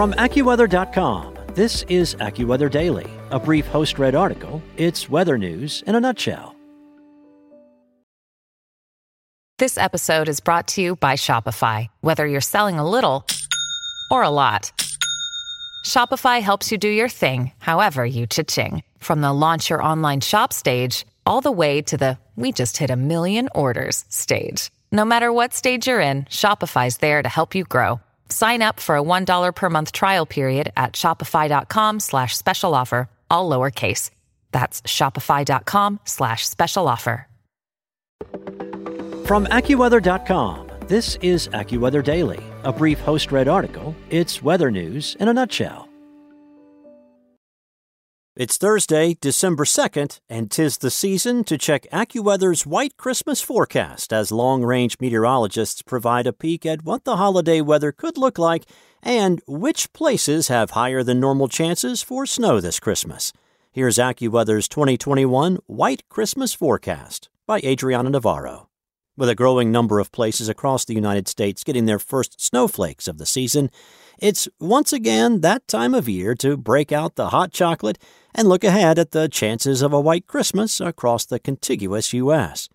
From AccuWeather.com, this is AccuWeather Daily, a brief host read article. It's weather news in a nutshell. This episode is brought to you by Shopify. Whether you're selling a little or a lot, Shopify helps you do your thing, however you cha-ching. From the launch your online shop stage, all the way to the we just hit a million orders stage. No matter what stage you're in, Shopify's there to help you grow. Sign up for a $1 per month trial period at shopify.com slash special offer, all lowercase. That's shopify.com slash special offer. From AccuWeather.com, this is AccuWeather Daily, a brief host read article. It's weather news in a nutshell. It's Thursday, December 2nd, and tis the season to check AccuWeather's White Christmas forecast as long range meteorologists provide a peek at what the holiday weather could look like and which places have higher than normal chances for snow this Christmas. Here's AccuWeather's 2021 White Christmas forecast by Adriana Navarro. With a growing number of places across the United States getting their first snowflakes of the season, it's once again that time of year to break out the hot chocolate and look ahead at the chances of a white Christmas across the contiguous U.S.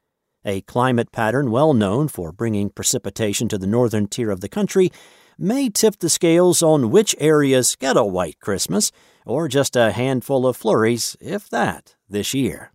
A climate pattern well known for bringing precipitation to the northern tier of the country may tip the scales on which areas get a white Christmas, or just a handful of flurries, if that, this year.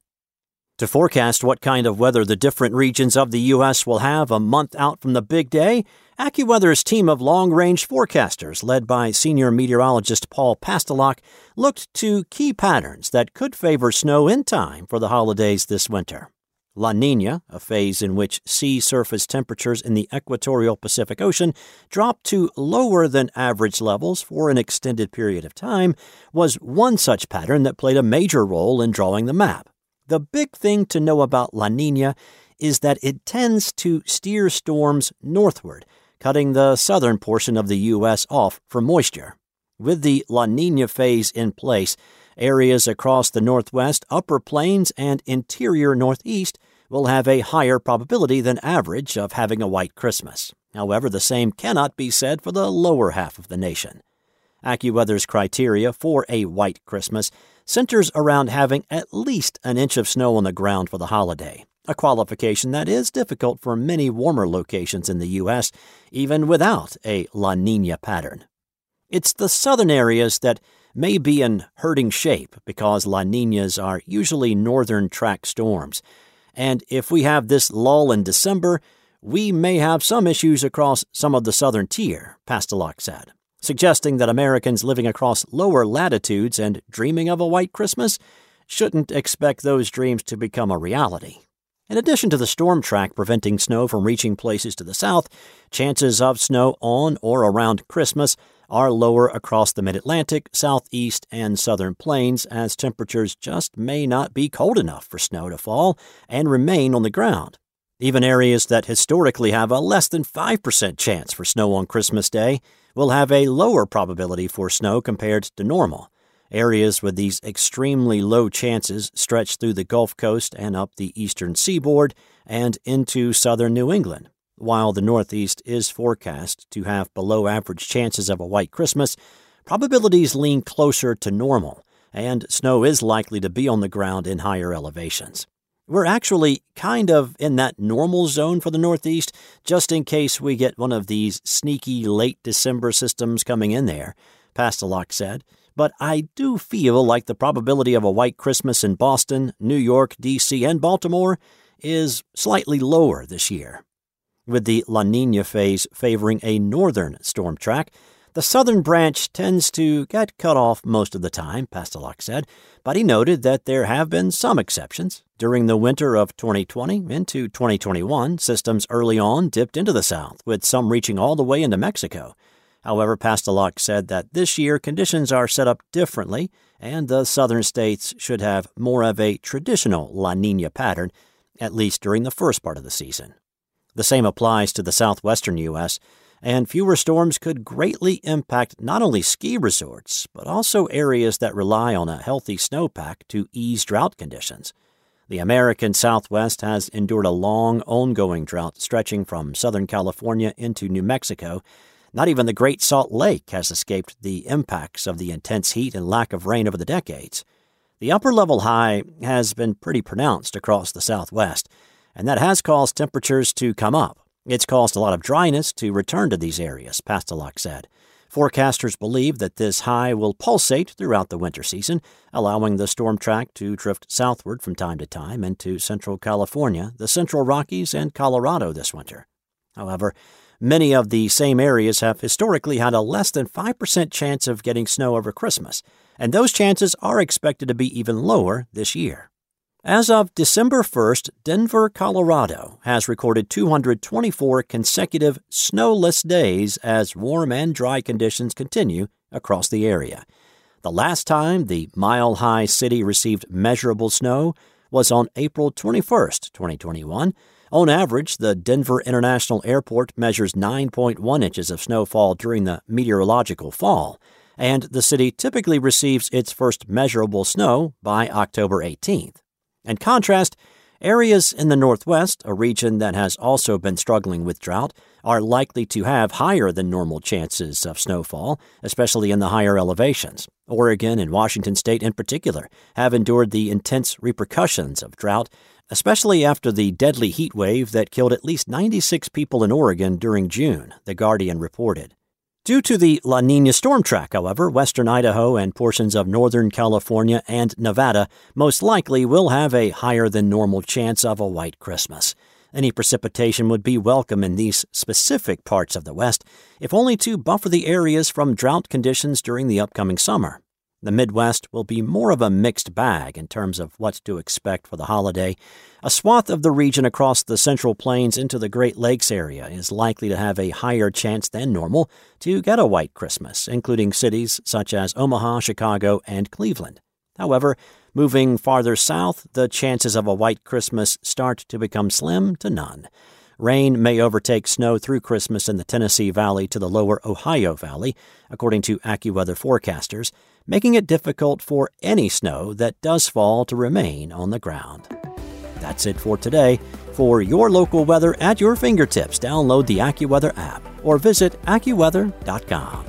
To forecast what kind of weather the different regions of the U.S. will have a month out from the big day, AccuWeather's team of long range forecasters, led by senior meteorologist Paul Pastelok, looked to key patterns that could favor snow in time for the holidays this winter. La Nina, a phase in which sea surface temperatures in the equatorial Pacific Ocean drop to lower than average levels for an extended period of time, was one such pattern that played a major role in drawing the map. The big thing to know about La Nina is that it tends to steer storms northward cutting the southern portion of the U.S. off from moisture. With the La Nina phase in place, areas across the northwest, upper plains, and interior northeast will have a higher probability than average of having a white Christmas. However, the same cannot be said for the lower half of the nation. AccuWeather's criteria for a white Christmas centers around having at least an inch of snow on the ground for the holiday a qualification that is difficult for many warmer locations in the U.S., even without a La Nina pattern. It's the southern areas that may be in hurting shape because La Ninas are usually northern track storms. And if we have this lull in December, we may have some issues across some of the southern tier, Pastelok said, suggesting that Americans living across lower latitudes and dreaming of a white Christmas shouldn't expect those dreams to become a reality. In addition to the storm track preventing snow from reaching places to the south, chances of snow on or around Christmas are lower across the mid Atlantic, southeast, and southern plains as temperatures just may not be cold enough for snow to fall and remain on the ground. Even areas that historically have a less than 5% chance for snow on Christmas Day will have a lower probability for snow compared to normal. Areas with these extremely low chances stretch through the Gulf Coast and up the eastern seaboard and into southern New England. While the Northeast is forecast to have below average chances of a white Christmas, probabilities lean closer to normal, and snow is likely to be on the ground in higher elevations. We're actually kind of in that normal zone for the Northeast, just in case we get one of these sneaky late December systems coming in there, Pastelok said but I do feel like the probability of a white Christmas in Boston, New York, D.C., and Baltimore is slightly lower this year. With the La Nina phase favoring a northern storm track, the southern branch tends to get cut off most of the time, Pastelok said, but he noted that there have been some exceptions. During the winter of 2020 into 2021, systems early on dipped into the south, with some reaching all the way into Mexico. However, Pastelok said that this year conditions are set up differently, and the southern states should have more of a traditional La Nina pattern, at least during the first part of the season. The same applies to the southwestern U.S., and fewer storms could greatly impact not only ski resorts, but also areas that rely on a healthy snowpack to ease drought conditions. The American Southwest has endured a long, ongoing drought stretching from Southern California into New Mexico Not even the Great Salt Lake has escaped the impacts of the intense heat and lack of rain over the decades. The upper level high has been pretty pronounced across the southwest, and that has caused temperatures to come up. It's caused a lot of dryness to return to these areas, Pastelok said. Forecasters believe that this high will pulsate throughout the winter season, allowing the storm track to drift southward from time to time into central California, the central Rockies, and Colorado this winter. However, many of the same areas have historically had a less than 5% chance of getting snow over Christmas, and those chances are expected to be even lower this year. As of December 1st, Denver, Colorado has recorded 224 consecutive snowless days as warm and dry conditions continue across the area. The last time the mile high city received measurable snow was on April 21st, 2021. On average, the Denver International Airport measures 9.1 inches of snowfall during the meteorological fall, and the city typically receives its first measurable snow by October 18th. In contrast, areas in the Northwest, a region that has also been struggling with drought, are likely to have higher than normal chances of snowfall, especially in the higher elevations. Oregon and Washington state, in particular, have endured the intense repercussions of drought, especially after the deadly heat wave that killed at least 96 people in Oregon during June, The Guardian reported. Due to the La Nina storm track, however, western Idaho and portions of northern California and Nevada most likely will have a higher than normal chance of a white Christmas. Any precipitation would be welcome in these specific parts of the West, if only to buffer the areas from drought conditions during the upcoming summer. The Midwest will be more of a mixed bag in terms of what to expect for the holiday. A swath of the region across the Central Plains into the Great Lakes area is likely to have a higher chance than normal to get a white Christmas, including cities such as Omaha, Chicago, and Cleveland. However, moving farther south, the chances of a white Christmas start to become slim to none. Rain may overtake snow through Christmas in the Tennessee Valley to the lower Ohio Valley, according to AccuWeather forecasters, making it difficult for any snow that does fall to remain on the ground. That's it for today. For your local weather at your fingertips, download the AccuWeather app or visit AccuWeather.com.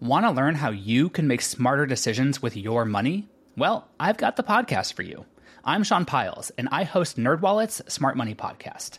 Want to learn how you can make smarter decisions with your money? Well, I've got the podcast for you. I'm Sean Pyles, and I host NerdWallet's Smart Money Podcast.